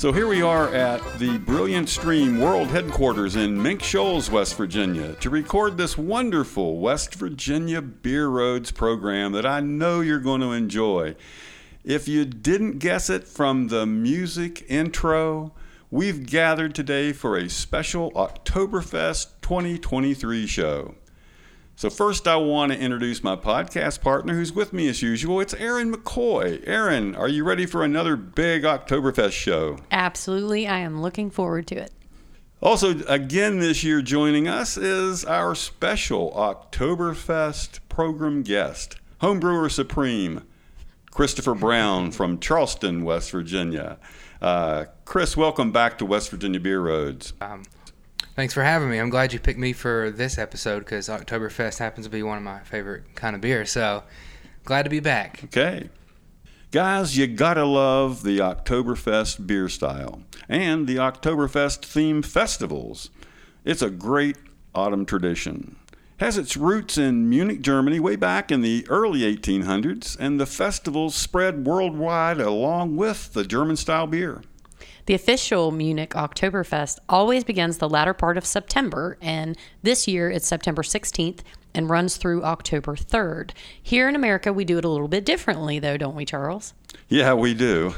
So here we are at the Brilliant Stream World Headquarters in Mink Shoals, West Virginia, to record this wonderful West Virginia Beer Roads program that I know you're going to enjoy. If you didn't guess it from the music intro, we've gathered today for a special Oktoberfest 2023 show. So, first, I want to introduce my podcast partner who's with me as usual. It's Erin McCoy. Erin, are you ready for another big Oktoberfest show? Absolutely. I am looking forward to it. Also, again this year, joining us is our special Oktoberfest program guest, homebrewer supreme, Christopher Brown from Charleston, West Virginia. Uh, Chris, welcome back to West Virginia Beer Roads. Um, Thanks for having me. I'm glad you picked me for this episode because Oktoberfest happens to be one of my favorite kind of beer. So glad to be back. Okay. Guys, you gotta love the Oktoberfest beer style and the Oktoberfest themed festivals. It's a great autumn tradition. Has its roots in Munich, Germany, way back in the early 1800s, and the festivals spread worldwide along with the German style beer. The official Munich Oktoberfest always begins the latter part of September, and this year it's September 16th and runs through October 3rd. Here in America, we do it a little bit differently, though, don't we, Charles? Yeah, we do.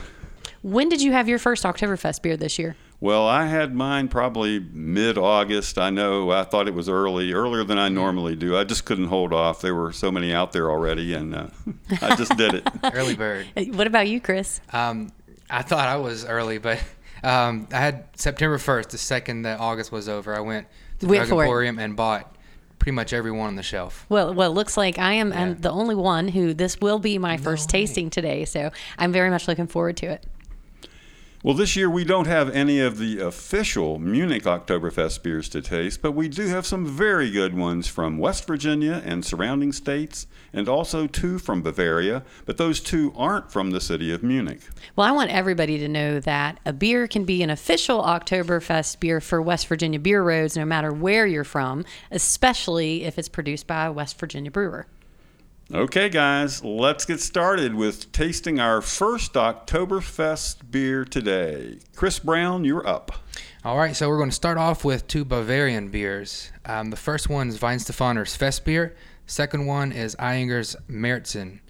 When did you have your first Oktoberfest beer this year? Well, I had mine probably mid August. I know I thought it was early, earlier than I normally do. I just couldn't hold off. There were so many out there already, and uh, I just did it. Early bird. What about you, Chris? Um, I thought I was early, but um, I had September 1st, the second that August was over. I went to the Went for it. Emporium and bought pretty much every one on the shelf. Well, well, it looks like I am I'm Yeah. the only one who this will be my first tasting today, so I'm very much looking forward to it. Well, this year we don't have any of the official Munich Oktoberfest beers to taste, but we do have some very good ones from West Virginia and surrounding states, and also two from Bavaria, but those two aren't from the city of Munich. Well, I want everybody to know that a beer can be an official Oktoberfest beer for West Virginia Beer Roads no matter where you're from, especially if it's produced by a West Virginia brewer. Okay, guys, let's get started with tasting our first Oktoberfest beer today. Chris Brown, you're up. All right, so we're going to start off with two Bavarian beers. Um, the first one is Weihenstephaner's Fest beer. Second one is Ayinger Märzen.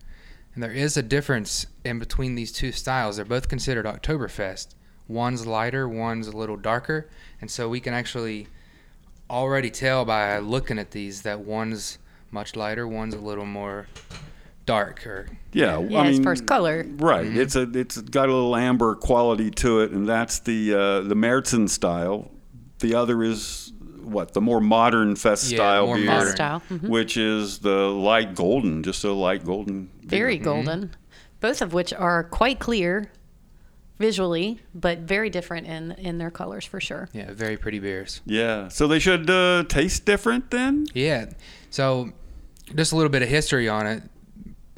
And there is a difference in between these two styles. They're both considered Oktoberfest. One's lighter, one's a little darker, and so we can actually already tell by looking at these that one's much lighter, one's a little more dark. Or Yeah, Yeah, I its first color. Right. It's a it's got a little amber quality to it, and that's the uh, the Märzen style. The other is what the more modern fest Yeah, style more beer, modern. Fest style, mhm. which is the light golden, just a light golden. beer. Very golden, both of which are quite clear visually, but very different in in their colors for sure. yeah, very pretty beers. Yeah. So they should uh, taste different then. Yeah. So, just a little bit of history on it.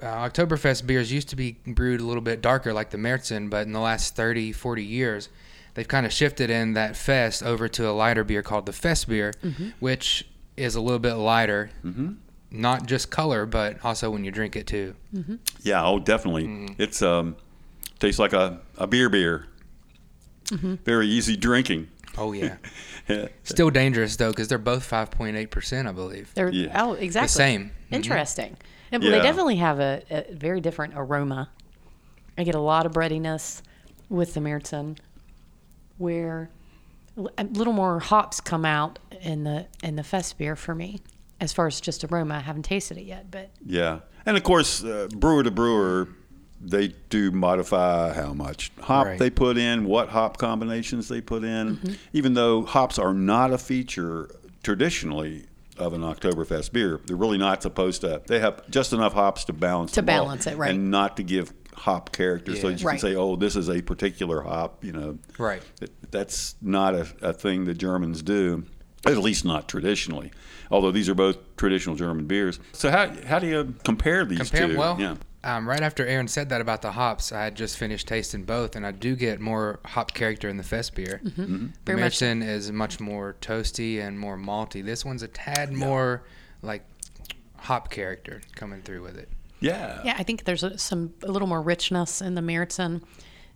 Uh, Oktoberfest beers used to be brewed a little bit darker, like the Märzen, but in the last 30, 40 years, they've kind of shifted in that fest over to a lighter beer called the Fest beer, which is a little bit lighter. Not just color, but also when you drink it too. Yeah. Oh, definitely. Mm. It's um tastes like a, a beer beer. Mm-hmm. Very easy drinking. Oh, yeah. Yeah. Still dangerous, though, because they're both 5.8%, I believe. They're Yeah. oh exactly same. Mhm. Interesting. And Yeah. They definitely have a, a very different aroma. I get a lot of breadiness with the Märzen, where a little more hops come out in the in the fest beer for me. As far as just aroma, I haven't tasted it yet, but Yeah, and of course, uh, brewer to brewer, they do modify how much hop Right. they put in, what hop combinations they put in. Mm-hmm. Even though hops are not a feature traditionally of an Oktoberfest beer, they're really not supposed to. They have just enough hops to balance To them all, balance it, right. and not to give hop character, so Yeah. that you Right. can say, "Oh, this is a particular hop." You know, Right. That- that's not a, a thing the Germans do, at least not traditionally. Although these are both traditional German beers. So how how do you compare these Compare two? well. yeah. Um, right after Erin said that about the hops, I had just finished tasting both, and I do get more hop character in the Fest beer. The Mm-hmm. Very much so. Märzen is much more toasty and more malty. This one's a tad more like hop character coming through with it. Yeah. yeah, I think there's a, some a little more richness in the Märzen.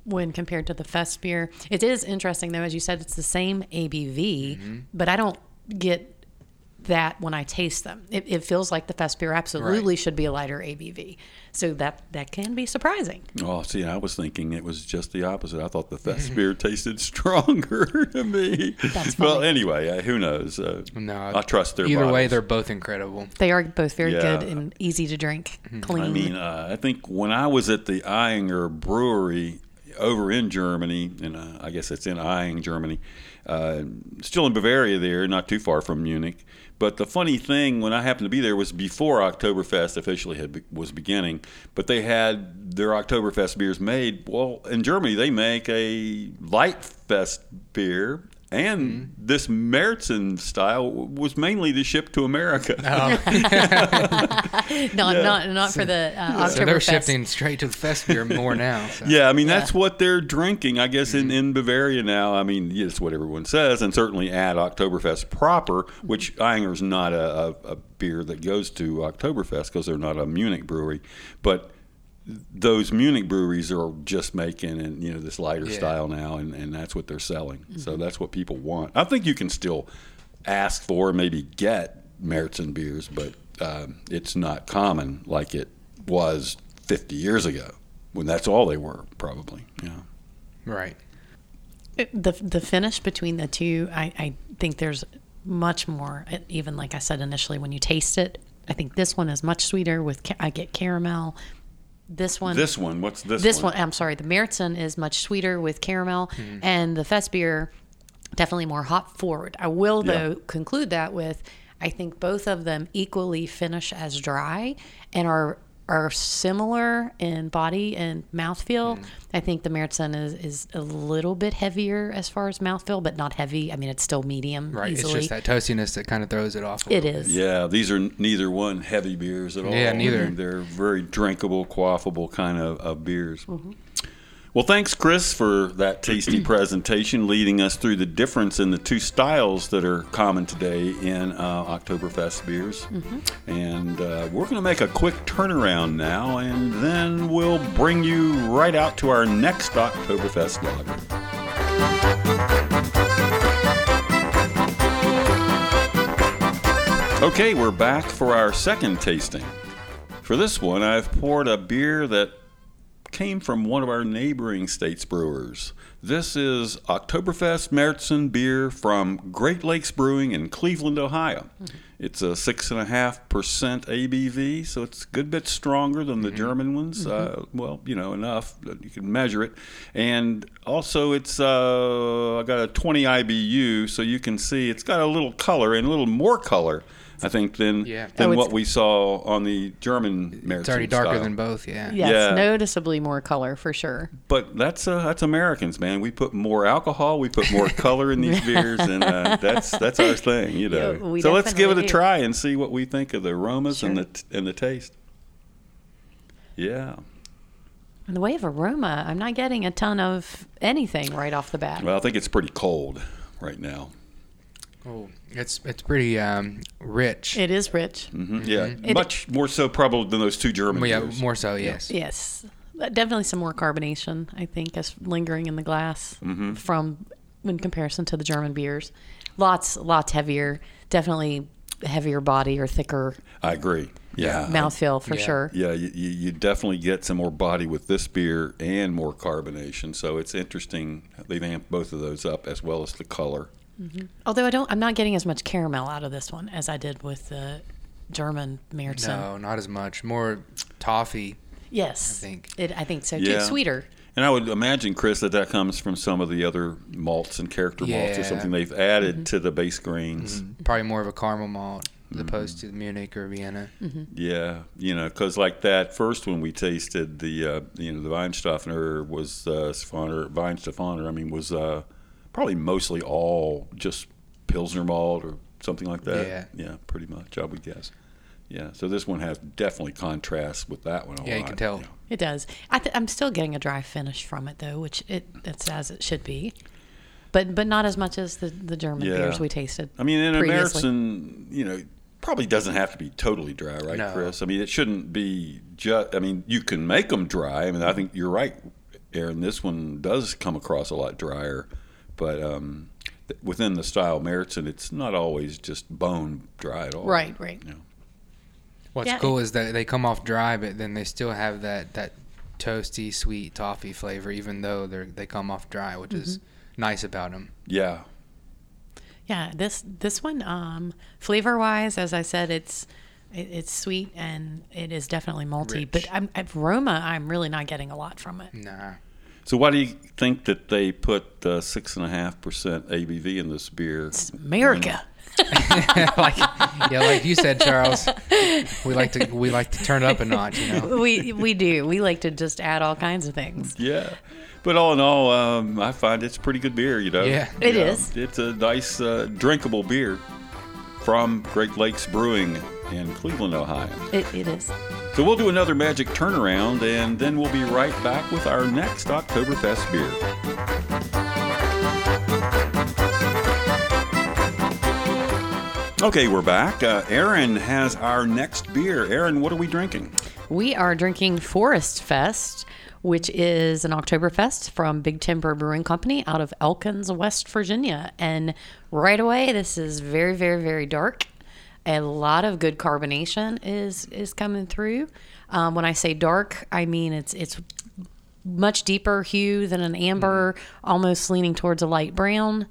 when compared to the Fest beer. It is interesting though, as you said, it's the same ABV, but I don't get that when I taste them. It, it feels like the Fest beer absolutely should be a lighter ABV. So that that can be surprising. Oh, see, I was thinking it was just the opposite. I thought the Fest beer tasted stronger to me. That's well, anyway, uh, who knows? Uh, No, I trust their Either way, they're both incredible. They are both very Yeah. good and easy to drink, clean. I mean, uh, I think when I was at the Ayinger Brewery over in Germany, and uh, I guess it's in Aying, Germany, uh, still in Bavaria there, not too far from Munich. But the funny thing, when I happened to be there, was before Oktoberfest officially had was beginning. But they had their Oktoberfest beers made. Well, in Germany, they make a light fest beer. And mm-hmm. this Märzen style was mainly to ship to America. Oh. not not not for the uh, So they're Oktoberfest. shifting straight to the fest beer more now. So. Yeah, I mean that's what they're drinking, I guess, in, mm-hmm. in Bavaria now. I mean, yeah, it's what everyone says, and certainly at Oktoberfest proper, mm-hmm. which Ayinger's not a, a, a beer that goes to Oktoberfest because they're not a Munich brewery, but those Munich breweries are just making and you know this lighter Yeah. style now, and, and that's what they're selling. So that's what people want. I think you can still ask for, maybe get Märzen beers, but um, it's not common like it was 50 years ago when that's all they were, probably. Yeah. Right. the the finish between the two, I, I think there's much more. uh, Even like I said initially, when you taste it, I think this one is much sweeter. With I get caramel. This one, This one, what's this? this one, I'm sorry, the Märzen is much sweeter with caramel, mm-hmm. and the Fest beer definitely more hop forward. I will Yeah. though conclude that with, I think both of them equally finish as dry and are are similar in body and mouthfeel. I think the Märzen is, is a little bit heavier as far as mouthfeel, but not heavy. I mean, it's still medium. Right. Easily. It's just that toastiness that kind of throws it off. a It little is. Yeah, these are neither one heavy beers at all. Yeah, neither. I mean, They're very drinkable, quaffable kind of, of beers. Mm-hmm. Well, thanks, Chris, for that tasty presentation, leading us through the difference in the two styles that are common today in uh, Oktoberfest beers. Mm-hmm. And uh, we're going to make a quick turnaround now, and then we'll bring you right out to our next Oktoberfest lager. Okay, we're back for our second tasting. For this one, I've poured a beer that came from one of our neighboring states brewers. This is Oktoberfest Märzen beer from Great Lakes Brewing in Cleveland, Ohio. It's a six and a half percent ABV, so it's a good bit stronger than the German ones. Uh, well, you know, enough that you can measure it. And also, it's uh, I got a 20 IBU, so you can see it's got a little color and a little more color. I think than Yeah. than Oh, what we saw on the German Märzen. It's already darker style. than both. Yeah. Yes, Yeah. noticeably more color for sure. But that's uh, that's Americans, man. We put more alcohol, we put more color in these beers, and uh, that's that's our thing, you know. Yeah, so let's give it a try and see what we think of the aromas and Sure. the and the taste. Yeah. In the way of aroma, I'm not getting a ton of anything right off the bat. Well, I think it's pretty cold right now. Oh, it's it's pretty um, rich. It is rich. hmm Yeah, It- much more so probably than those two German Well, yeah, beers. more so. Yes. Yes, Uh, definitely some more carbonation. I think as lingering in the glass Mm-hmm. from in comparison to the German beers. Lots, lots heavier. Definitely heavier body or thicker I agree. Yeah. mouthfeel for Yeah. sure. Yeah, you, you you definitely get some more body with this beer and more carbonation. So it's interesting. They've amped both of those up as well as the color. Although I don't, I'm not getting as much caramel out of this one as I did with the German Märzen. No, not as much. More toffee. Yes, I think. it. I think so too. Yeah. Sweeter. And I would imagine, Chris, that that comes from some of the other malts and character malts or something they've added Mm-hmm. to the base grains. Probably more of a caramel malt Mm-hmm. as opposed to Munich or Vienna. Yeah, you know, because like that first one we tasted, the uh, you know the Weinstofener was uh, Stefaner, Weinstofener. I mean, was uh, probably mostly all just Pilsner malt or something like that. Yeah. yeah, pretty much. I would guess. Yeah, so this one has definitely contrast with that one. A Yeah, you can tell. It does. I th- I'm still getting a dry finish from it though, which it it's as it should be, but but not as much as the the German Yeah. beers we tasted. I mean, in a previously. You know, probably doesn't have to be totally dry, right, No. Chris? I mean, it shouldn't be just. I mean, you can make them dry. I mean, I think you're right. Erin, this one does come across a lot drier, but um, th- within the style Märzen, it's not always just bone dry at all. Right, right. Yeah. What's Yeah. cool is that they come off dry, but then they still have that that toasty, sweet toffee flavor, even though they they come off dry, which is Mm-hmm. nice about them. Yeah. Yeah, this this one, um, flavor wise, as I said, it's it, it's sweet and it is definitely malty. Rich. But I'm, aroma, I'm really not getting a lot from it. Nah. So why do you think that they put uh, six and a half percent ABV in this beer? It's America. like yeah, like you said, Charles. We like to we like to turn it up a notch, you know. we we do. We like to just add all kinds of things. Yeah. But all in all, um, I find it's pretty good beer, you know. Yeah. It Yeah. is. It's a nice, uh, drinkable beer from Great Lakes Brewing in Cleveland, Ohio. It, it is. So we'll do another magic turnaround, and then we'll be right back with our next Oktoberfest beer. Okay, we're back. Uh, Erin has our next beer. Erin, what are we drinking? We are drinking Forest Fest, which is an Oktoberfest from Big Timber Brewing Company out of Elkins, West Virginia. And right away, this is very, very, very dark. A lot of good carbonation is is coming through. Um, when I say dark, I mean it's it's much deeper hue than an amber, almost leaning towards a light brown.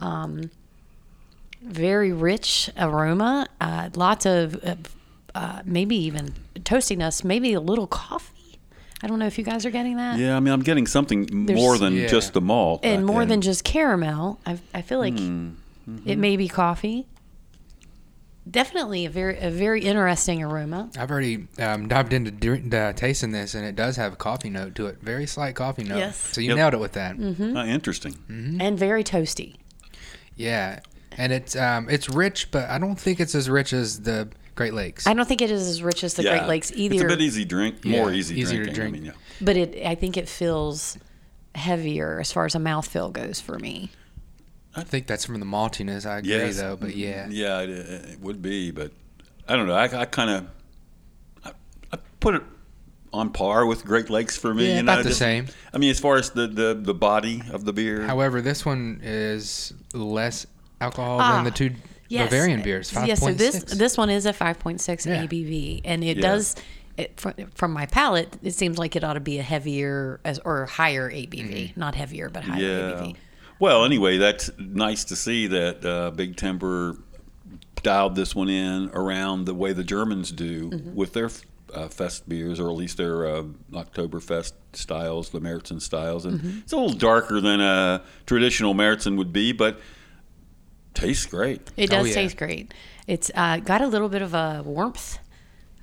Um, very rich aroma. Uh, lots of uh, uh, maybe even toastiness, maybe a little coffee. I don't know if you guys are getting that. Yeah, I mean, I'm getting something There's- more than Yeah. just the malt. And more than just caramel. I, I feel like it may be coffee. Definitely a very a very interesting aroma. I've already um, dived into drink, uh, tasting this, and it does have a coffee note to it. Very slight coffee note. Yes. So you Yep. nailed it with that. Mm-hmm. uh, interesting. and very toasty. Yeah, and it's um, it's rich, but I don't think it's as rich as the Great Lakes. I don't think it is as rich as the Great Lakes either. It's a bit easy drink, more Yeah, easy easier to drinking. I drink. mean, yeah. but it I think it feels heavier as far as a mouthfeel goes for me. I think that's from the maltiness. I agree, Yes. though. But yeah, Yeah, it, it would be, but I don't know. I, I kind of I, I put it on par with Great Lakes for me. Yeah, you know, about the just- same. I mean, as far as the, the, the body of the beer. However, this one is less alcohol Ah, than the two Bavarian beers. Five Yes, so this this one is a 5.6 Yeah. ABV, and it Yeah. does. It, from, from my palate, it seems like it ought to be a heavier as or higher ABV, not heavier but higher yeah. ABV. Well, anyway, that's nice to see that uh, Big Timber dialed this one in around the way the Germans do Mm-hmm. with their uh, fest beers, or at least their uh, Oktoberfest styles, the Märzen styles. And Mm-hmm. it's a little darker than a traditional Märzen would be, but tastes great. It Oh, does yeah. taste great. It's uh, got a little bit of a warmth.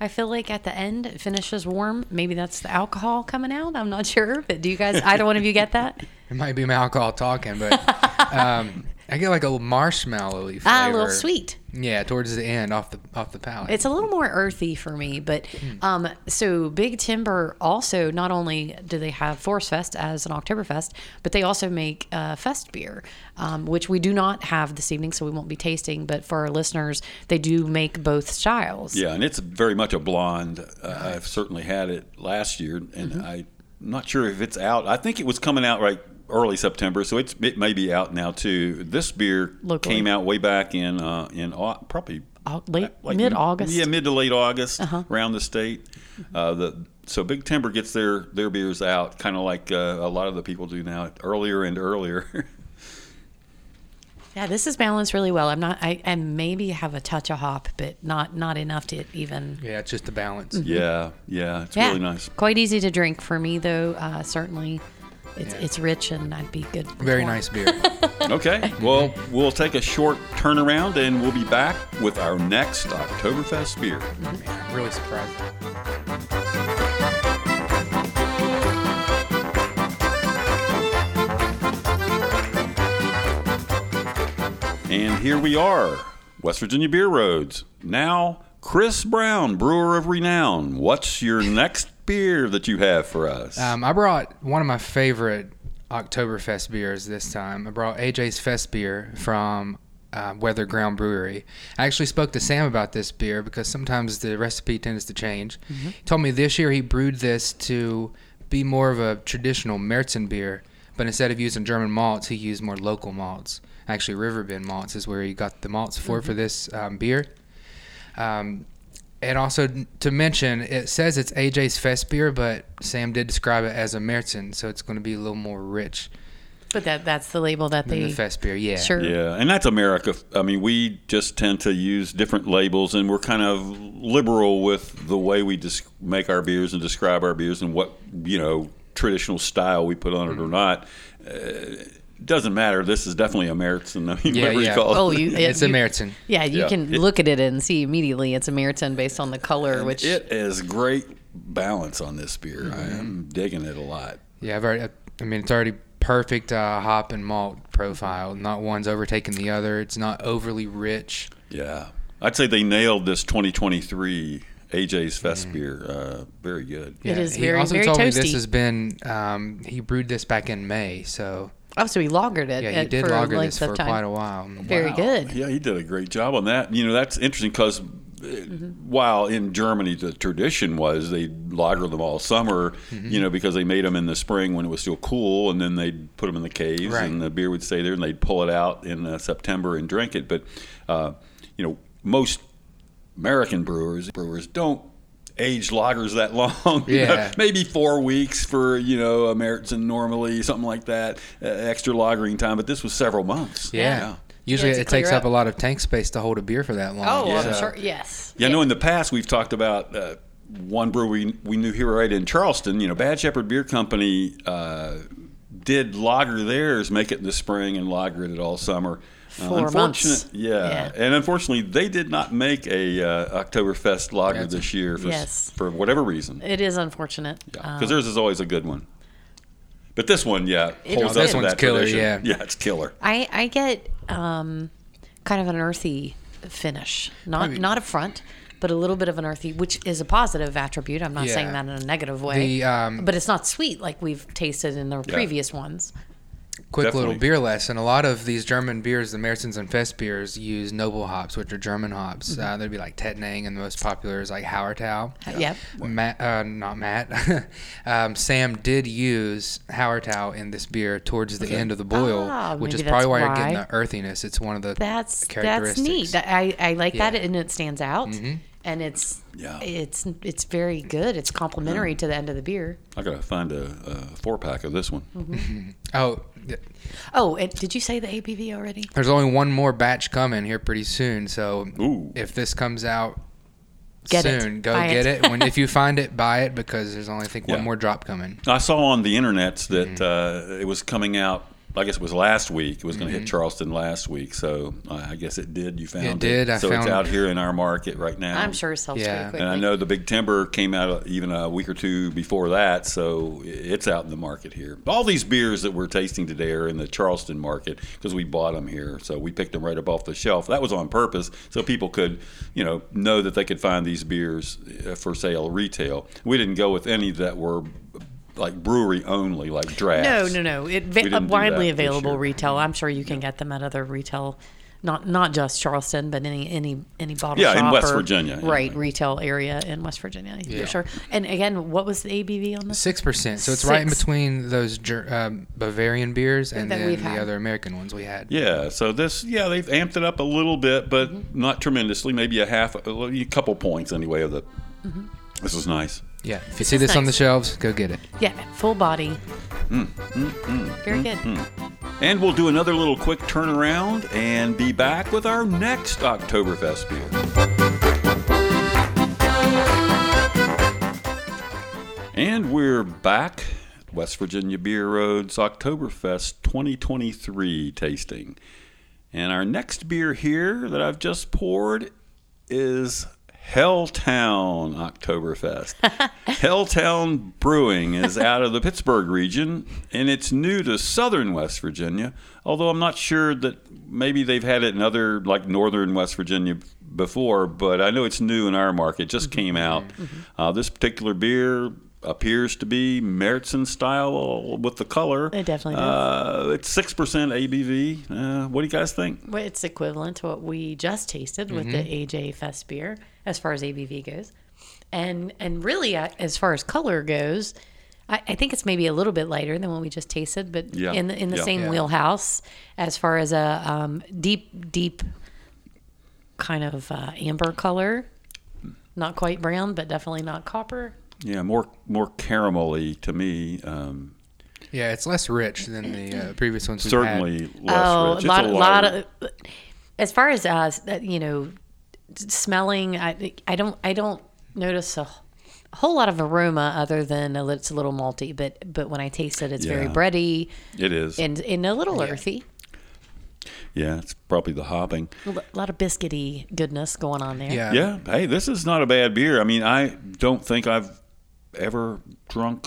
I feel like at the end it finishes warm. Maybe that's the alcohol coming out. I'm not sure, but do you guys? Either one of you get that? it might be my alcohol talking, but um, I get like a marshmallowy flavor. Ah, a little sweet. Yeah, towards the end, off the off the palate. It's a little more earthy for me, but Hmm. um, so Big Timber also not only do they have Forest Fest as an Oktoberfest, but they also make uh, Fest beer, um, which we do not have this evening, so we won't be tasting. But for our listeners, they do make both styles. Yeah, and it's very much a blonde. Uh, I've certainly had it last year, and Mm-hmm. I'm not sure if it's out. I think it was coming out right early September, so it's it may be out now too. This beer Locally. came out way back in uh, in au- probably Au- late like mid August. Uh-huh. Yeah, mid to late August around the state. Uh, the so Big Timber gets their their beers out kind of like uh, a lot of the people do now, earlier and earlier. Yeah, this is balanced really well. I'm not. I, I maybe have a touch of hop, but not not enough to even. yeah, it's just the balance. yeah, yeah, it's Yeah, really nice. Quite easy to drink for me though. Uh, certainly, it's Yeah. it's rich and I'd be good. Very more. nice beer. Okay, well, we'll take a short turnaround and we'll be back with our next Oktoberfest beer. Man, I'm really surprised. And here we are, West Virginia Beer Roads. Now, Chris Brown, brewer of renown. What's your next beer that you have for us? Um, I brought one of my favorite Oktoberfest beers this time. I brought AJ's Fest beer from uh, Weathered Ground Brewery. I actually spoke to Sam about this beer because sometimes the recipe tends to change. He told me this year he brewed this to be more of a traditional Märzen beer, but instead of using German malts, he used more local malts. Actually, Riverbend malts is where he got the malts for for this um, beer. Um, and also to mention, it says it's AJ's Fest beer, but Sam did describe it as a Märzen, so it's going to be a little more rich But that that's the label that they the Fest beer. Yeah. sure. Yeah, and that's America. I mean, we just tend to use different labels, and we're kind of liberal with the way we just make our beers and describe our beers and what you know traditional style we put on it or not. Uh, doesn't matter. This is definitely a Märzen. I mean, Yeah, whatever yeah. you call it. Oh, you It's a you- Märzen. Yeah, you Yeah. can It- look at it and see immediately it's a Märzen based on the color, which it is great balance on this beer. I Mm-hmm. am digging it a lot. Yeah, I've already, I mean, it's already perfect uh, hop and malt profile. Not one's overtaking the other. It's not overly rich. Yeah, I'd say they nailed this 2023 AJ's Fest beer. Uh, very good. It is he very, also very told me this has been um, he brewed this back in May, so oh, so he lagered it yeah, he did for lager lengths this of for time. quite a while. Very Wow. good. Yeah, he did a great job on that. You know, that's interesting because while in Germany the tradition was they lager them all summer, Mm-hmm. you know, because they made them in the spring when it was still cool, and then they'd put them in the caves, Right. and the beer would stay there, and they'd pull it out in uh, September and drink it. But uh, you know, most American brewers brewers don't age lagers that long. you know, Yeah. maybe four weeks for you know a Märzen normally, something like that, uh, extra lagering time. But this was several months. Yeah. Usually Yeah, it takes up up. a lot of tank space to hold a beer for that long. Oh, Yeah. I'm sure. Yes. Yeah, I know in the past we've talked about uh, one brewery we, we knew here right in Charleston. You know, Bad Shepherd Beer Company uh, did lager theirs, make it in the spring, and lager it all summer. Four unfortunate- months. Yeah. Yeah. and unfortunately, they did not make a uh, Oktoberfest lager That's- this year for, Yes. for whatever reason. It is unfortunate. Because Um, theirs is always a good one. But this one, yeah, It holds up This one's that killer, tradition. yeah. yeah, it's killer. I I get um, kind of an earthy finish, not Probably- not up front, but a little bit of an earthy, which is a positive attribute. I'm not saying that in a negative way, The, um, but it's not sweet like we've tasted in the previous ones. Quick Definitely. little beer lesson. A lot of these German beers, the Märzens and Fest beers, use noble hops, which are German hops. Mm-hmm. Uh, they'd be like Tettnang, and the most popular is like Hallertau. Yep. Matt, uh, not Matt. um, Sam did use Hallertau in this beer towards the end of the boil, Ah, which is probably why that's you're getting the earthiness. It's one of the That's that's characteristics. neat. I I like that, and it stands out, Mhm. and it's Yeah. it's it's very good. It's complimentary to the end of the beer. I gotta find a, a four pack of this one. Mm-hmm. Oh, th- Oh, and did you say the ABV already? there's only one more batch coming here pretty soon. So Ooh. if this comes out Get it. soon, go Buy get it. it. When if you find it, buy it because there's only I think one more drop coming. I saw on the internet that Mm-hmm. uh, it was coming out. I guess it was last week. It was going to Mm-hmm. hit Charleston last week, so uh, I guess it did. You found it. did. I so it's out here in our market right now. I'm sure it sells Yeah. very quickly. And I know the Big Timber came out even a week or two before that, so it's out in the market here. All these beers that we're tasting today are in the Charleston market because we bought them here, so we picked them right up off the shelf. That was on purpose, so people could, you know, know that they could find these beers uh, for sale retail. We didn't go with any that were like brewery only, like draft. No, no, no. It We didn't widely available retail. I'm sure you can get them at other retail, not not just Charleston, but any any any bottle Yeah, in West or- Virginia, right? anyway. Retail area in West Virginia, Yeah. for sure. And again, what was the ABV on this? Six percent. So it's right in between those Ger- um, Bavarian beers and then the had. other American ones we had. Yeah, so this, yeah, they've amped it up a little bit, but Mm-hmm. not tremendously. Maybe a half, a couple points anyway. Of the, Mm-hmm. this is nice. Yeah. If you see is this on the shelves, go get it. Yeah, full body. Mm, mm, mm, mm Very good. And we'll do another little quick turnaround and be back with our next Oktoberfest beer. And we're back West Virginia Beer Road's Oktoberfest 2023 tasting. And our next beer here that I've just poured is Helltown Oktoberfest. Helltown Brewing is out of the Pittsburgh region, and it's new to southern West Virginia. Although I'm not sure that maybe they've had it in other, like northern West Virginia before, but I know it's new in our market. It just came out. Uh, this particular beer appears to be Märzen style with the color. It definitely Uh, it's 6% ABV. Uh, what do you guys think? Well, it's equivalent to what we just tasted with the AJ Fest beer as far as ABV goes, and and really uh, as far as color goes, I, I think it's maybe a little bit lighter than what we just tasted, but Yeah. in the in the Yeah. same Yeah. wheelhouse as far as a um, deep deep kind of uh, amber color. Not quite brown, but definitely not copper. Yeah, more more caramelly to me. Um, Yeah, it's less rich than the uh, previous ones. we've certainly had. less oh, rich. a lot, it's a lot of. As far as uh, you know, smelling, I I don't I don't notice a whole lot of aroma other than a, it's a little malty. But but when I taste it, it's very bready It is. and and a little earthy. yeah, it's probably the hopping. A lot of biscuity goodness going on there. Yeah. Yeah. Hey, this is not a bad beer. I mean, I don't think I've ever drunk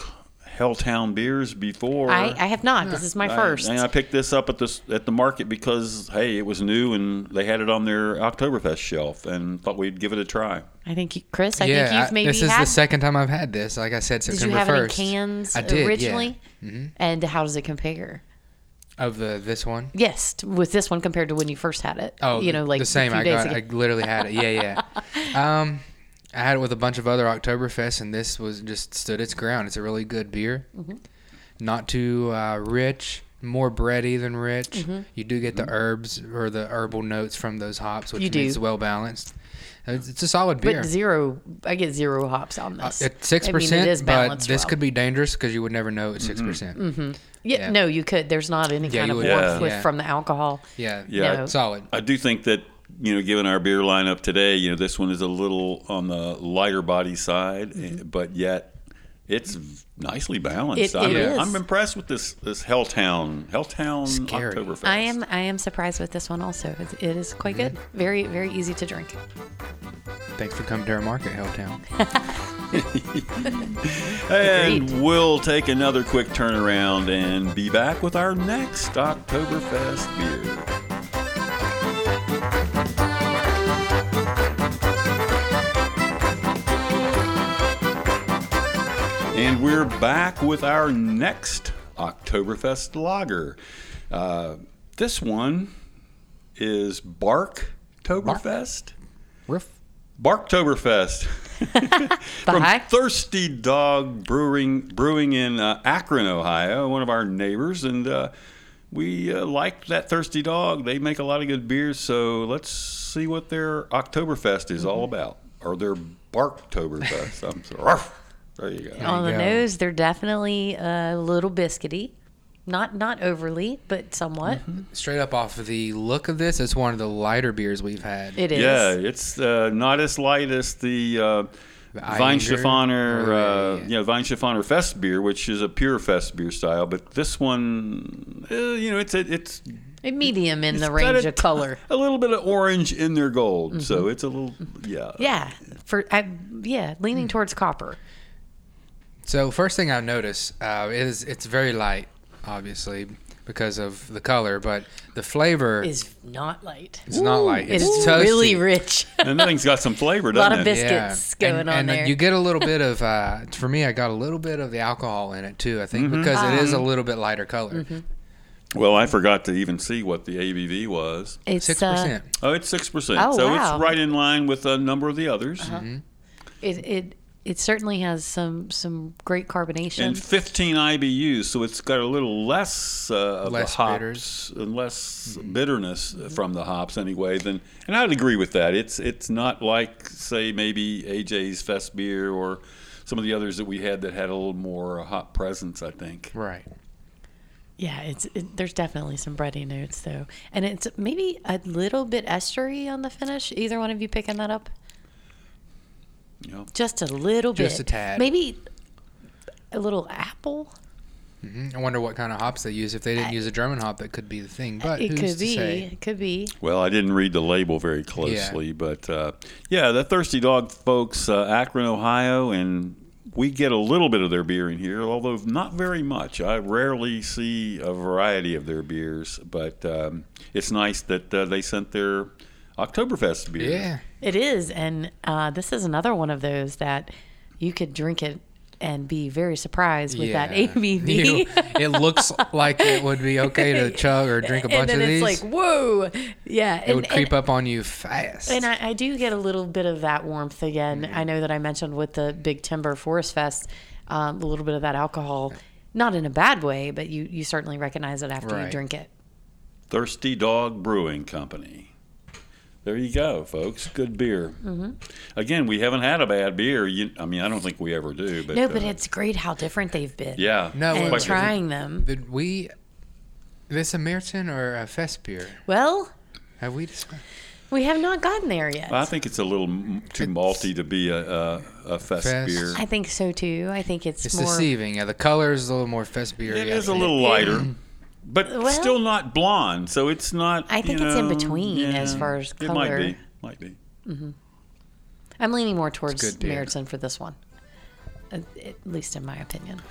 Helltown beers before. I, I have not. This is my I- first. and I picked this up at this at the market because hey, it was new and they had it on their Oktoberfest shelf, and thought we'd give it a try. I think you, Chris. I yeah, think you've I- maybe this is had. the second time I've had this. Like I said, did September you have first. it cans I did, originally? Yeah. hmm And how does it compare? Of the this one. Yes, with this one compared to when you first had it. Oh, you know, like the same. A I days got. I literally had it. Yeah, yeah. um, I had it with a bunch of other Oktoberfests, and this was just stood its ground. It's a really good beer. Mm-hmm. Not too uh, rich, more bready than rich. Mm-hmm. You do get the herbs or the herbal notes from those hops, which You do. makes it well balanced. It's, it's a solid beer. But zero, I get zero hops on Uh, this. It's six I mean, it percent, but balanced this well. could be dangerous because you would never know it's 6 percent. Mm-hmm. percent. Yeah, yeah. no, you could. There's not any Yeah, kind of warmth Yeah. from the alcohol. Yeah, Yeah, No. solid. I do think that you know, given our beer lineup today, you know, this one is a little on the lighter body side, eh, but yet it's nicely balanced. Mm-hmm. It- I'm, it is. I'm impressed with this this Helltown Helltown Scary. Oktoberfest. I am, I am surprised with this one also. It, it is quite Mm-hmm. good. Very, very easy to drink. Thanks for coming to our market, Helltown. And Agreed. we'll take another quick turnaround and be back with our next Oktoberfest beer. And we're back with our next Oktoberfest lager. Uh, this one is Barktoberfest. Roof. Barktoberfest. From. Thirsty Dog Brewing Brewing in uh, Akron, Ohio, one of our neighbors, and uh, we uh, like that Thirsty Dog. They make a lot of good beers, so let's see what their Oktoberfest is Mm-hmm. all about, or their Barktoberfest. I'm sorry. Ruff. There you go. On the go. nose, they're definitely a little biscuity. Not not overly, but somewhat. Mm-hmm. Straight up off of the look of this, it's one of the lighter beers we've had. It is. Yeah, it's uh, not as light as the, uh, The Weinstefano, Ayinger, uh, or the- yeah, Weinstefano Fest beer, which is a pure Fest beer style. But this one, uh, you know, it's a, it's A medium in it's the range of color. a little bit of orange in their gold, so it's a little, yeah, Yeah, for I, yeah, leaning Hmm. towards copper. So first thing I notice uh, is it's very light, obviously because of the color, but the flavor Is not light. is not light. It It's is toasty. really rich. and that thing's got some flavor, doesn't it? A lot doesn't of it? biscuits going and, on and there. you get a little bit of uh, for me. I got a little bit of the alcohol in it too. I think Mm-hmm. because it is Um, a little bit lighter color. Well, I forgot to even see what the ABV was. it's Six uh, percent. Oh, it's six percent, Oh, so wow. Uh-huh. it's right in line with a number of the others. it, it it certainly has some some great carbonation. and 15 IBUs, so it's got a little less uh, of Less the hops bitters. and less bitterness from the hops anyway. Than, and I'd agree with that. It's it's not like say maybe AJ's Fest beer or some of the others that we had that had a little more uh, hop presence. I think. Right. yeah, it's it, there's definitely some bready notes though, and it's maybe a little bit estery on the finish. Either one of you picking that up? You know, Just a little bit. Just a tad. Maybe a little apple. hmm I wonder what kind of hops they use. If they didn't use a German hop, that could be the thing. But it who's could to be. say? It could be. well, I didn't read the label very closely, but uh, yeah, the Thirsty Dog folks, uh, Akron, Ohio, and we get a little bit of their beer in here, although not very much. I rarely see a variety of their beers, but um, it's nice that uh, they sent their Oktoberfest beer. Yeah. It is, and uh, this is another one of those that you could drink it and be very surprised with that ABV. You- it looks like it would be okay to chug or drink a bunch and then of these. it's like, whoa, yeah. it would creep up on you fast. And I, I do get a little bit of that warmth again. Mm-hmm. I know that I mentioned with the Big Timber Forest Fest, um, a little bit of that alcohol, not in a bad way, but you you certainly recognize it after you drink it. Thirsty Dog Brewing Company. There you go, folks. Good beer. Mm-hmm. Again, we haven't had a bad beer. You, I mean, I don't think we ever do. But No, but uh, it's great how different they've been. yeah. No, and Quite trying them. Did we? This a Märzen or a Fest beer? Well, Have we decided? we have not gotten there yet. I think it's a little m- too malty to be a, a, a fest, Fest. beer. I think so too. I think it's, It's more. deceiving. Yeah, the color is a little more Fest beer. It yeah. is a little lighter, but Well- still not blonde. So it's not. I think it's in between yeah, as far as color. It might be. Might be. Mm-hmm. I'm leaning more towards. Märzen for this one, at, least in my opinion.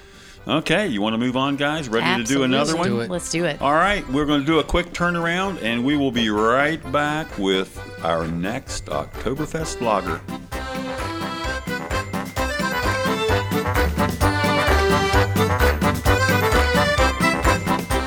Okay, you want to move on, guys? Ready to do Absolutely. another one? do it. Let's do it. All right, we're going to do a quick turnaround, and we will be right back with our next Oktoberfest lager.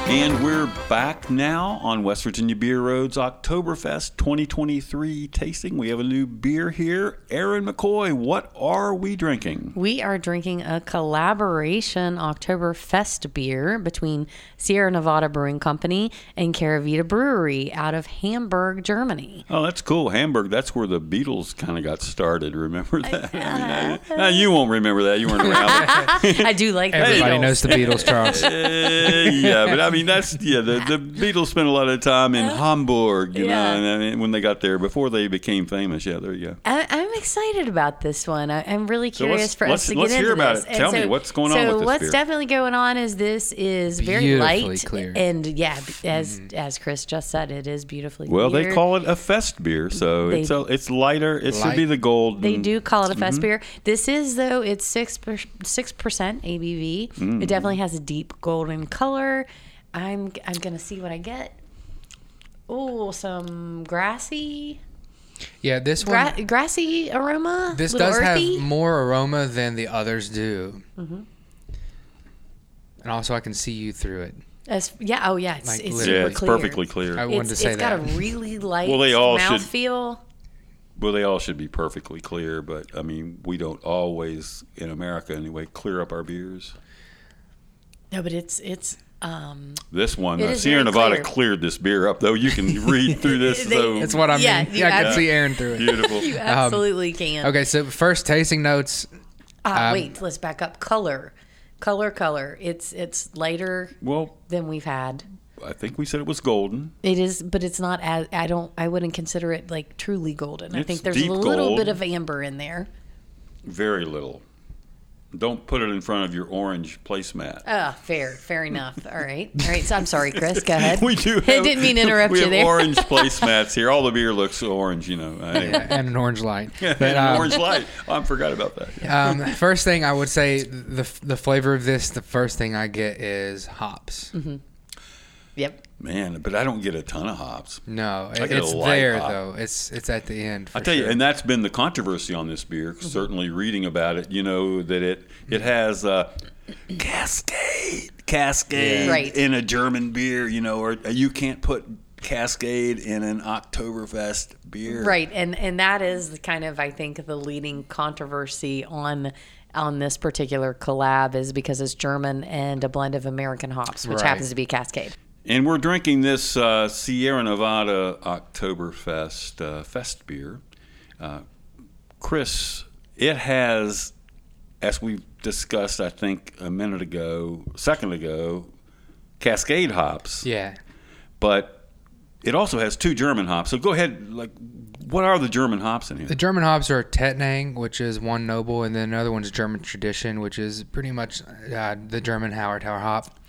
And we're back now on West Virginia Beer Road's Oktoberfest 2023 tasting. We have a new beer here. Erin McCoy, what are we drinking? We are drinking a collaboration Oktoberfest beer between Sierra Nevada Brewing Company and Kehrwieder Brewery out of Hamburg, Germany. Oh, that's cool. Hamburg, that's where the Beatles kind of got started. Remember that? I mean, I- uh, you won't remember that. You weren't around. I do like the Everybody Beatles. knows the Beatles, Charles. Uh, yeah, but I mean, that's, yeah, the, the Beatles spent a lot of time in Hamburg, you Yeah. know, and I mean, when they got there, before they became famous. Yeah, there you go. I, I'm excited about this one. I, I'm really So let's- curious for let's- us to let's get hear into about this. it. Tell me, what's going on so with this what's beer? definitely going on is this is very light clear. and yeah, as as Chris just said, it is beautifully. Mm-hmm. Well, they call it a fest beer, so They- it's a, it's lighter. It should be the gold. They do call it a Mm-hmm. fest beer. This is though it's six six percent ABV. Mm. It definitely has a deep golden color. I'm I'm gonna see what I get. Oh, some grassy, Yeah, this one. grassy aroma. This does earthy. have more aroma than the others do. Mm-hmm. And also, I can see you through it. As, yeah. Oh, yeah. It's, Like it's super Yeah, it's clear. perfectly clear. I wanted It's, to say it's that. It's got a really light Well, they all should- mouthfeel. Well, they all should be perfectly clear, but I mean, we don't always, in America anyway, clear up our beers. No, but it's it's um This one, uh, Sierra Nevada clear. cleared this beer up, though. You can read through this. They- so That's what I mean. Yeah, Yeah, I can see Erin through it. beautiful. you absolutely can. Okay, so first tasting notes. Ah, um, wait, let's back up. Color, color, color. It's it's lighter Well, than we've had. I think we said it was golden. It is, but it's not as I don't. I wouldn't consider it like truly golden. I think there's a little gold. bit of amber in there. Very little. Don't put it in front of your orange placemat. Ah, fair, fair enough. All right, all right. So I'm sorry, Chris. Go ahead. We do. I didn't mean to interrupt we you have there. orange placemats here. All the beer looks orange, you know. Anyway. and an orange light. But, And um, orange light. Oh, I forgot about that. um, first thing I would say, the the flavor of this, the first thing I get is hops. Mm-hmm. Yep. Man, but I don't get a ton of hops. No, I get it's light there hop. though. It's it's at the end. I for tell you, and that's been the controversy on this beer. Certainly, reading about it, you know that it it has uh, Cascade, Cascade Yeah. Right. in a German beer. You know, or you can't put Cascade in an Oktoberfest beer. Right, and and that is kind of I think the leading controversy on on this particular collab is because it's German and a blend of American hops, which Right. happens to be Cascade. And we're drinking this uh, Sierra Nevada Oktoberfest uh, Fest beer. Uh, Chris, it has, as we discussed, I think a minute ago, second ago, Cascade hops. yeah. but it also has two German hops. So go ahead, like, what are the German hops in here? The German hops are Tettnang, which is one noble, and then another one's German Tradition, which is pretty much uh, the German Hallertauer hop.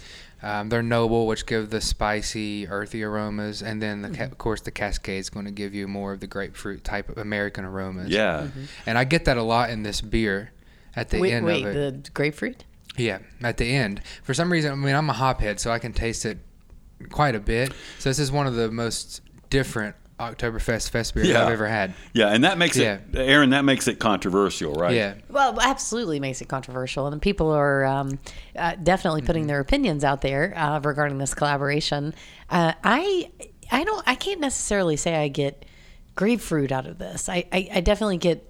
Um, they're noble, which give the spicy, earthy aromas, and then the, ca- of course the Cascade is going to give you more of the grapefruit type of American aromas. Yeah, and I get that a lot in this beer. At the wait, end wait, of it, the grapefruit? yeah, at the end. For some reason, I mean, I'm a hophead, so I can taste it quite a bit. So this is one of the most different Oktoberfest fest beers Yeah. I've ever had. yeah, and that makes Yeah. it, Erin. That makes it controversial, right? Yeah. Well, absolutely makes it controversial, and people are um, uh, definitely putting their opinions out there uh, regarding this collaboration. Uh, I, I don't, I can't necessarily say I get grapefruit out of this. I, I, I definitely get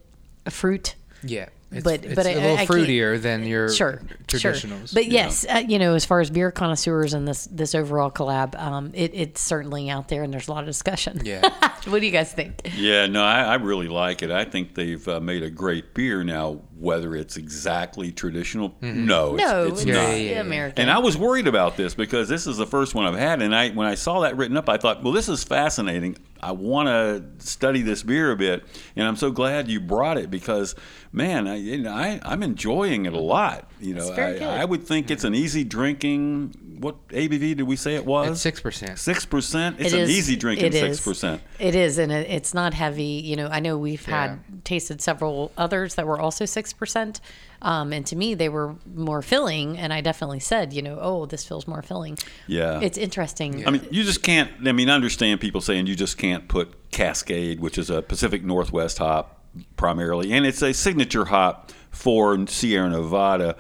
a fruit Yeah. It's, but it's but a I- little I can't- fruitier than your sure, traditionals. Sure. But yes, uh, you know, as far as beer connoisseurs and this this overall collab, um, it, it's certainly out there, and there's a lot of discussion. Yeah. what do you guys think? Yeah, no, I, I really like it. I think they've uh, made a great beer. Now, whether it's exactly traditional, no, it's, no, it's it's Yeah, not. yeah, yeah, yeah. American. And I was worried about this because this is the first one I've had, and I when I saw that written up, I thought, well, this is fascinating. I want to study this beer a bit, and I'm so glad you brought it because, man, I, you know, I I'm enjoying it a lot. You know, It's very I, good. I would think it's an easy drinking. What ABV did we say it was? Six percent. Six percent. It's It an is- easy drinking six percent. It is, and it, it's not heavy. You know, I know we've Yeah. had tasted several others that were also six percent, um, and to me they were more filling. And I definitely said, you know, oh, this feels more filling. Yeah. It's interesting. I mean, you just can't. I mean, understand people saying you just can't put Cascade, which is a Pacific Northwest hop primarily, and it's a signature hop for Sierra Nevada,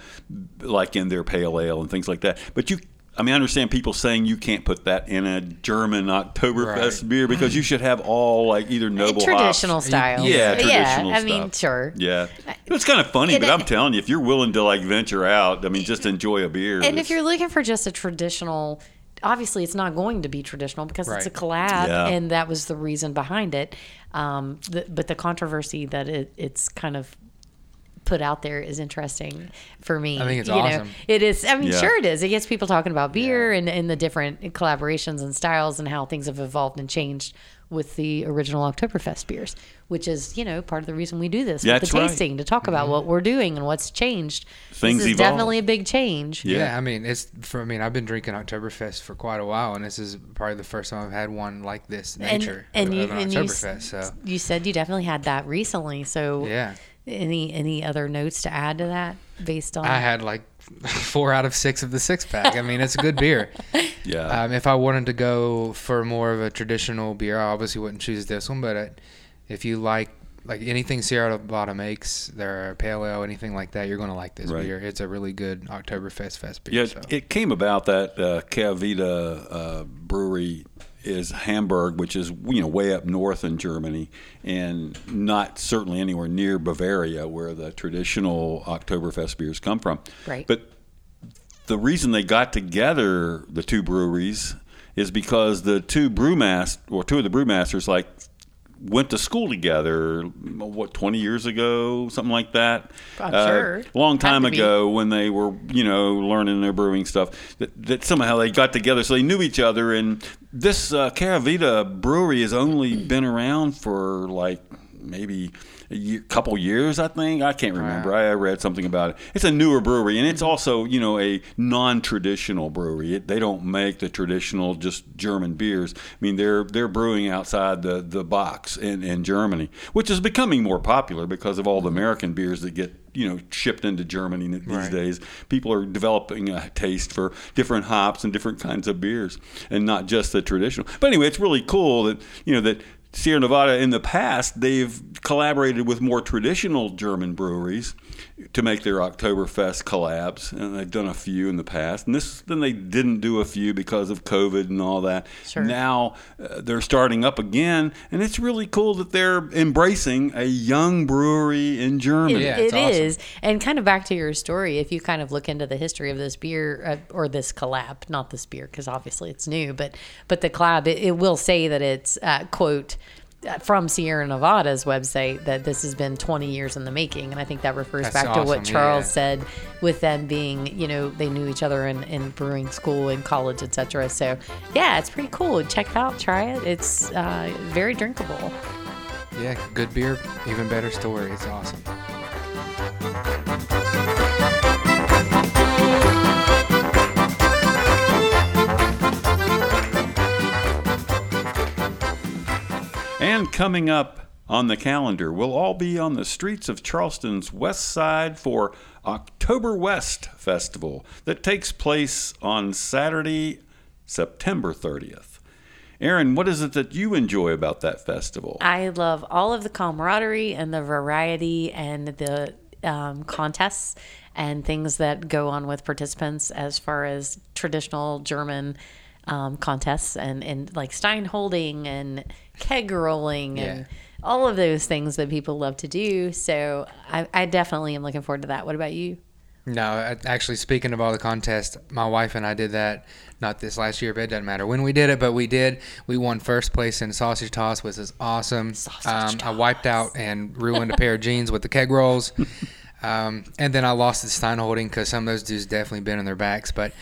like in their pale ale and things like that. But you. I mean, I understand people saying you can't put that in a German Oktoberfest Right. beer because you should have all like either noble traditional hops. styles. Yeah, traditional yeah. I mean, stuff. sure. Yeah, it's kind of funny, And but I- I'm telling you, if you're willing to like venture out, I mean, just enjoy a beer. And if you're looking for just a traditional, obviously it's not going to be traditional because it's a collab, Yeah. and that was the reason behind it. Um, the, but the controversy that it, it's kind of put out there is interesting for me. I think it's you know. awesome. It is. I mean, Yeah. sure it is. It gets people talking about beer and, and the different collaborations and styles and how things have evolved and changed with the original Oktoberfest beers, which is you know part of the reason we do this with That's the right. tasting to talk about mm-hmm. what we're doing and what's changed. Things this is evolve. definitely a big change. Yeah. Yeah. I mean, it's for. I mean, I've been drinking Oktoberfest for quite a while, and this is probably the first time I've had one like this nature and, and of, you, of an and you, Oktoberfest. So you said you definitely had that recently. So yeah, any any other notes to add to that based on? I had like four out of six of the six pack. I mean, it's a good beer. yeah, Um, if I wanted to go for more of a traditional beer, I obviously wouldn't choose this one. But uh, if you like like anything Sierra Nevada makes, their pale ale, anything like that, you're going to like this Right. beer. It's a really good Oktoberfest fest beer. Yeah, so. it came about that uh, Kehrwieder uh, brewery is Hamburg, which is you know way up north in Germany, and not certainly anywhere near Bavaria, where the traditional Oktoberfest beers come from. Right. But the reason they got together, the two breweries, is because the two brewmasters, or two of the brewmasters, like went to school together. What twenty years ago, something like that. I'm Uh, sure. long time to be. ago when they were, you know, learning their brewing stuff. That, that somehow they got together, so they knew each other. And this uh, Kehrwieder brewery has only been around for like maybe a year, couple years, I think. I can't remember. I, I read something about it. It's a newer brewery, and it's mm-hmm. also, you know, a non-traditional brewery. It, they don't make the traditional just German beers. I mean, they're they're brewing outside the the box in, in Germany, which is becoming more popular because of all the mm-hmm. American beers that get you know shipped into Germany these Right. days. People are developing a taste for different hops and different kinds of beers, and not just the traditional. But anyway, it's really cool that you know that Sierra Nevada in the past they've collaborated with more traditional German breweries to make their Oktoberfest collabs, and they've done a few in the past. And this then they didn't do a few because of COVID and all that. Sure. Now uh, they're starting up again, and it's really cool that they're embracing a young brewery in Germany. Yeah, It it's awesome. is. And kind of back to your story, if you kind of look into the history of this beer uh, or this collab, not this beer, because obviously it's new, but but the collab, it, it will say that it's, uh, quote, from Sierra Nevada's website that this has been 20 years in the making. And I think that refers That's back to what Charles yeah. said with them being, you know, they knew each other in, in brewing school and college, etc. So, yeah, it's pretty cool. Check it out, try it. It's uh, very drinkable. yeah, good beer, even better story. It's awesome. And coming up on the calendar, we'll all be on the streets of Charleston's west side for October West Festival that takes place on Saturday, September 30th. Erin, what is it that you enjoy about that festival? I love all of the camaraderie and the variety and the um, contests and things that go on with participants as far as traditional German um, contests and, and like Stein holding and keg rolling and all of those things that people love to do. So I, I definitely am looking forward to that. What about you? No, I- actually, speaking of all the contests, my wife and I did that. Not this last year, but it doesn't matter when we did it. But we did. We won first place in sausage toss, which is awesome. Um, I wiped out and ruined a pair of jeans with the keg rolls. Um, and then I lost the Stein holding because some of those dudes definitely been on their backs. But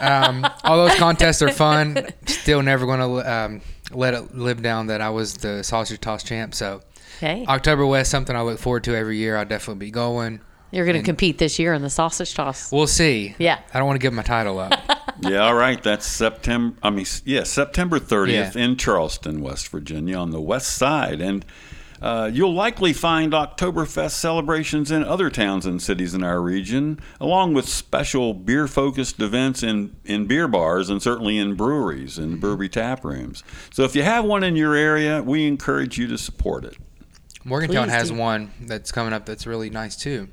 um, all those contests are fun. Still never going to um, let it live down that I was the sausage toss champ. So Okay. October West, something I look forward to every year. I'll definitely be going. You're going to compete this year in the sausage toss. We'll see. Yeah. I don't want to give my title up. Yeah, all right. That's September. I mean, yeah, September 30th Yeah. in Charleston, West Virginia, on the west side, and uh, you'll likely find Oktoberfest celebrations in other towns and cities in our region, along with special beer-focused events in in beer bars and certainly in breweries and brewery tap rooms. So if you have one in your area, we encourage you to support it. Morgantown Please has do. one that's coming up that's really nice too.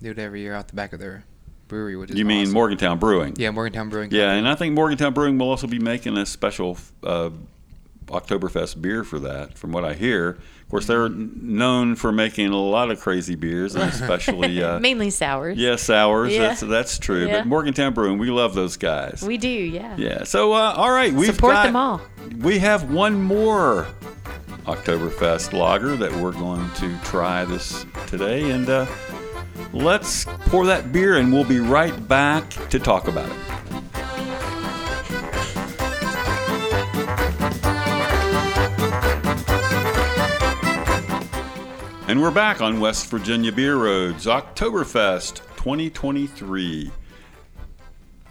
Do it every year out the back of their brewery, which is You mean awesome. Morgantown Brewing? Yeah, Morgantown Brewing. Yeah, Company. and I think Morgantown Brewing will also be making a special uh, Oktoberfest beer for that, from what I hear. Of course, they're known for making a lot of crazy beers, and especially uh, Mainly sours. yeah, sours. Yeah. That's that's true. Yeah. But Morgantown Brewing, we love those guys. We do, yeah. yeah. So uh, all right, we've Support got, them all. We have one more Oktoberfest lager that we're going to try this today, and uh, let's pour that beer, and we'll be right back to talk about it. And we're back on West Virginia Beer Roads, Oktoberfest 2023.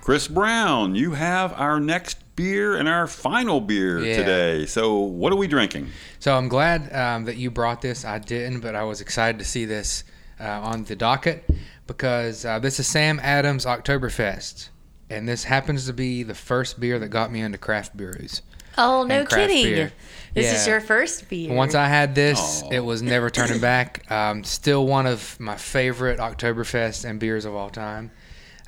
Chris Brown, you have our next beer and our final beer Yeah. today. So, what are we drinking? So I'm glad um, that you brought this. I didn't, but I was excited to see this uh, on the docket because uh, this is Sam Adams Oktoberfest, and this happens to be the first beer that got me into craft brews. Oh, no craft kidding. beer. This is your first beer. Once I had this, Aw. it was never turning back. Um, still one of my favorite Oktoberfest and beers of all time.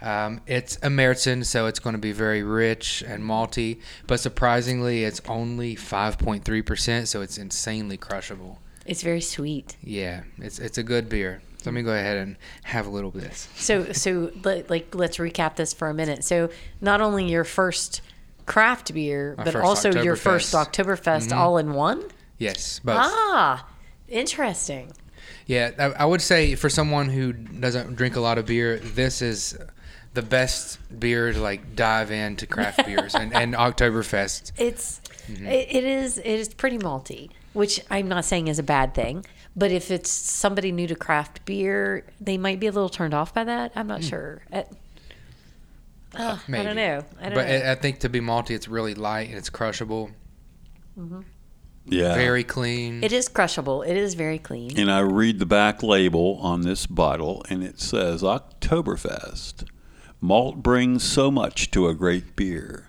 Um, it's a Märzen, so it's going to be very rich and malty, but surprisingly, it's only 5.3%, so it's insanely crushable. It's very sweet. Yeah, it's it's a good beer. So let me go ahead and have a little of this. So, so let, like, let's recap this for a minute. So, not only your first craft beer, My but also your first Oktoberfest. Oktoberfest all in one. Yes, both. Ah, interesting. Yeah, I, I would say for someone who doesn't drink a lot of beer, this is the best beer to like dive into craft beers and, and Oktoberfest. It's Mm-hmm. it, it is it is pretty malty, which I'm not saying is a bad thing. But if it's somebody new to craft beer, they might be a little turned off by that. I'm not sure. Uh, uh, I don't know. I don't But know. I I think to be malty, it's really light and it's crushable. Yeah. Very clean. it is crushable. It is very clean. And I read the back label on this bottle, and it says Oktoberfest. Malt brings so much to a great beer.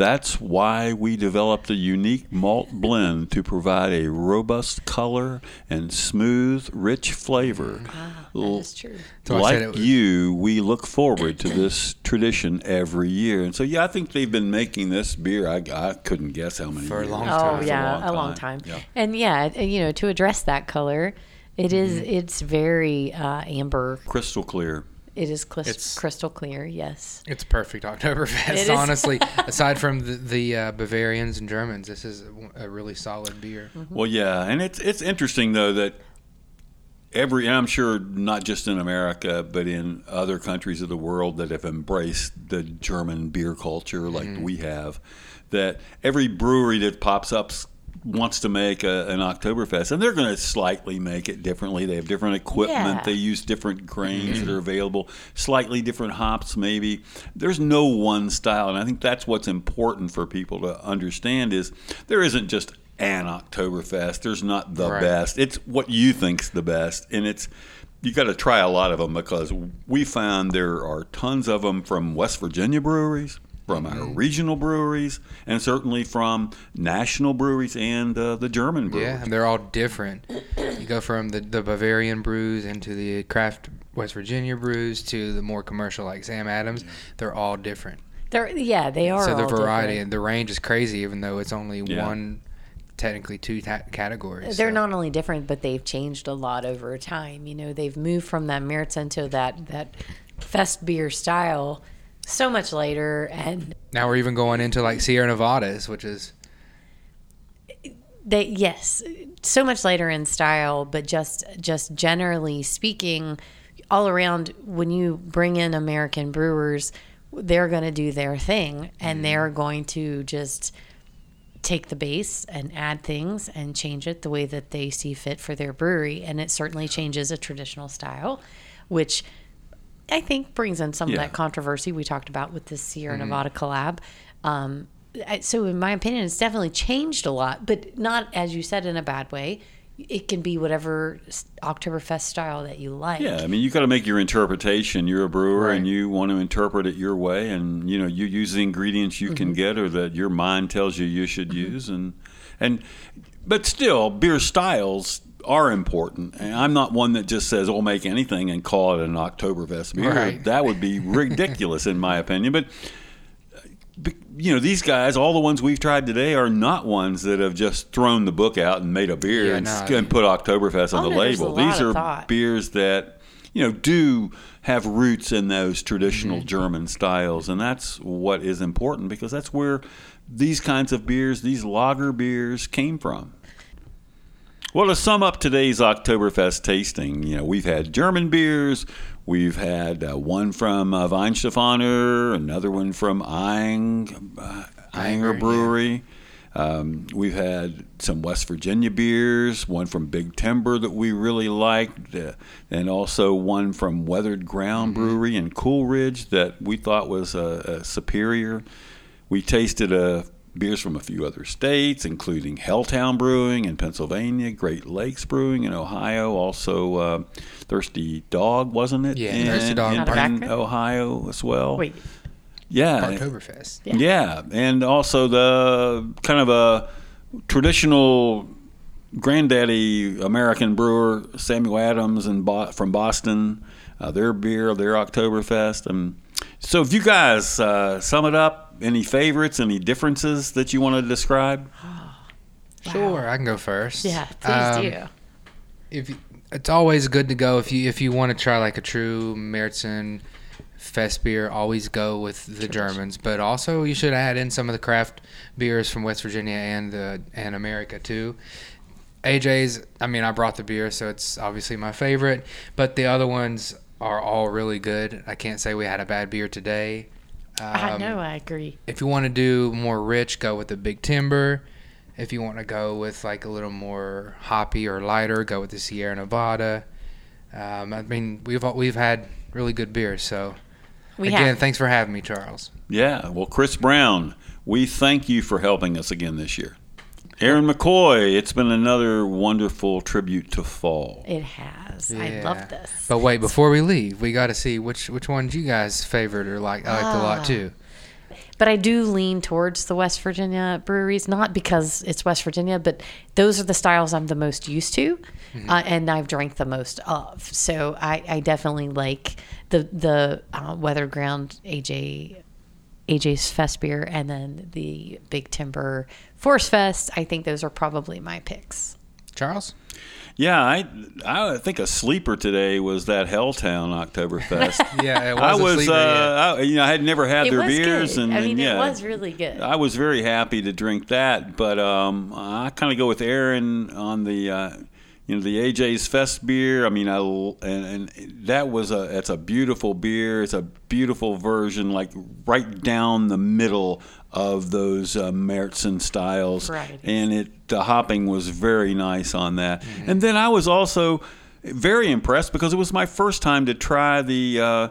That's why we developed a unique malt blend to provide a robust color and smooth, rich flavor. Ah, that is true. Like was- you, we look forward to this tradition every year. And so, yeah, I think they've been making this beer. I, I couldn't guess how many For a years. long Oh time. It's yeah, a long time. Yeah. And yeah, you know, to address that color, it is Mm-hmm. it's very uh, amber. Crystal clear. It is clis- It's- crystal clear. Yes. It's perfect Oktoberfest. It is. Honestly, aside from the, the uh, Bavarians and Germans, this is a really solid beer. Well, yeah, and it's it's interesting though that every and I'm sure not just in America but in other countries of the world that have embraced the German beer culture like we have, that every brewery that pops up s- wants to make a, an Oktoberfest, and they're going to slightly make it differently. They have different equipment. Yeah. They use different grains that mm-hmm. are available, slightly different hops, maybe. There's no one style, and I think that's what's important for people to understand is there isn't just an Oktoberfest. There's not the Right. best. It's what you think's the best, and it's you got to try a lot of them because we found there are tons of them from West Virginia breweries, from our Mm-hmm. regional breweries, and certainly from national breweries and uh, the German breweries. Yeah, and they're all different. You go from the, the Bavarian brews into the craft West Virginia brews to the more commercial like Sam Adams. They're all different. They're yeah, they are. so the all variety different. and the range is crazy, even though it's only Yeah. one technically two ta- categories. They're so- not only different, but they've changed a lot over time. You know, they've moved from that Märzen to that that fest beer style so much later, and Now we're even going into like Sierra Nevadas, which is they yes, so much later in style, but just just generally speaking, all around when you bring in American brewers, they're going to do their thing, and mm. they're going to just take the base and add things and change it the way that they see fit for their brewery. And it certainly changes a traditional style, which I think brings in some Yeah. of that controversy we talked about with this Sierra mm-hmm. Nevada collab. Um, so, in my opinion, it's definitely changed a lot, but not, as you said, in a bad way. It can be whatever Oktoberfest style that you like. Yeah, I mean, you got to make your interpretation. You're a brewer, and you want to interpret it your way, and you know, you use the ingredients you can mm-hmm. get, or that your mind tells you you should mm-hmm. use, and and but still, beer styles are important. And I'm not one that just says, "I'll make anything and call it an Oktoberfest beer." Right. That would be ridiculous, in my opinion. But but, you know, these guys, all the ones we've tried today, are not ones that have just thrown the book out and made a beer Yeah, and, no. sk- and put Oktoberfest on Oh, the no, there's a label. These are thought. beers that you know do have roots in those traditional Mm-hmm. German styles, and that's what is important because that's where these kinds of beers, these lager beers, came from. Well, to sum up today's Oktoberfest tasting, you know, we've had German beers, we've had uh, one from uh, Weihenstephaner, another one from Aying, uh, Ayinger Brewery. Um, we've had some West Virginia beers, one from Big Timber that we really liked, uh, and also one from Weathered Ground Brewery in Cool Ridge that we thought was uh, uh, superior. We tasted uh, beers from a few other states, including Helltown Brewing in Pennsylvania, Great Lakes Brewing in Ohio, also uh, Thirsty Dog, wasn't it? Yeah, in, Thirsty Dog. in, Out in Ohio as well. Wait, yeah, Oktoberfest. Yeah. yeah, and also the kind of a traditional granddaddy American brewer Samuel Adams and Bo- from Boston, uh, their beer, their Oktoberfest. And so, if you guys uh, sum it up, any favorites, any differences that you want to describe? Sure, I can go first. yeah, please Um, do. if you, it's always good to go if you if you want to try like a true Märzen fest beer, always go with the Germans. But also you should add in some of the craft beers from West Virginia and the and America too. AJ's, I mean, I brought the beer, so it's obviously my favorite. But the other ones are all really good. I can't say we had a bad beer today. I Um, know, I agree. if you want to do more rich, go with the Big Timber. If you want to go with like a little more hoppy or lighter, go with the Sierra Nevada. Um, I mean, we've we've had really good beers. So We again, have. thanks for having me, Charles. Yeah, well, Chris Brown, we thank you for helping us again this year. Erin McCoy, it's been another wonderful tribute to fall. It has. I Yeah. love this. But wait, before we leave, we got to see which which ones you guys favored or like I liked a Ah. lot too. But I do lean towards the West Virginia breweries, not because it's West Virginia, but those are the styles I'm the most used to, uh, and I've drank the most of. So I, I definitely like the the uh, Weathered Ground AJ AJ's Fest beer, and then the Big Timber Force Fest. I think those are probably my picks. Charles, Yeah, I I think a sleeper today was that Helltown Oktoberfest. yeah, it was I was, sleeper, yeah. uh, I, you know, I had never had It their was beers, good. and, I mean, and, yeah, it was really good. I was very happy to drink that, but um, I kind of go with Erin on the, uh, you know, the AJ's Fest beer. I mean, I l- and, and that was a it's a beautiful beer. It's a beautiful version, like right down the middle of those uh, Märzen styles, Varieties. and it the hopping was very nice on that. Mm-hmm. And then I was also very impressed because it was my first time to try the uh,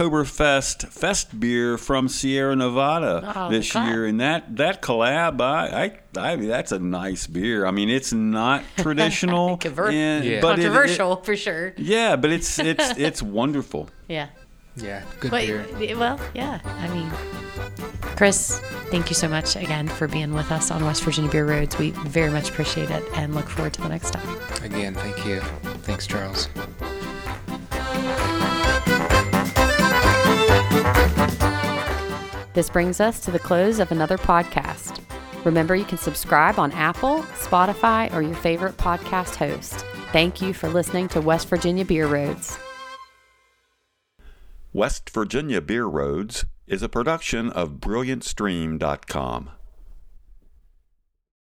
Oktoberfest Fest beer from Sierra Nevada Oh, this year, and that that collab, I, I, I mean, that's a nice beer. I mean, it's not traditional, Conver- and- Yeah. but it- it- Controversial for sure. yeah, but it's it's it's wonderful. Yeah. Yeah, good But beer. well, yeah. I mean, Chris, thank you so much again for being with us on West Virginia Beer Roads. We very much appreciate it and look forward to the next time. Again, thank you. Thanks, Charles. This brings us to the close of another podcast. Remember, you can subscribe on Apple, Spotify, or your favorite podcast host. Thank you for listening to West Virginia Beer Roads. West Virginia Beer Roads is a production of BrilliantStream.com.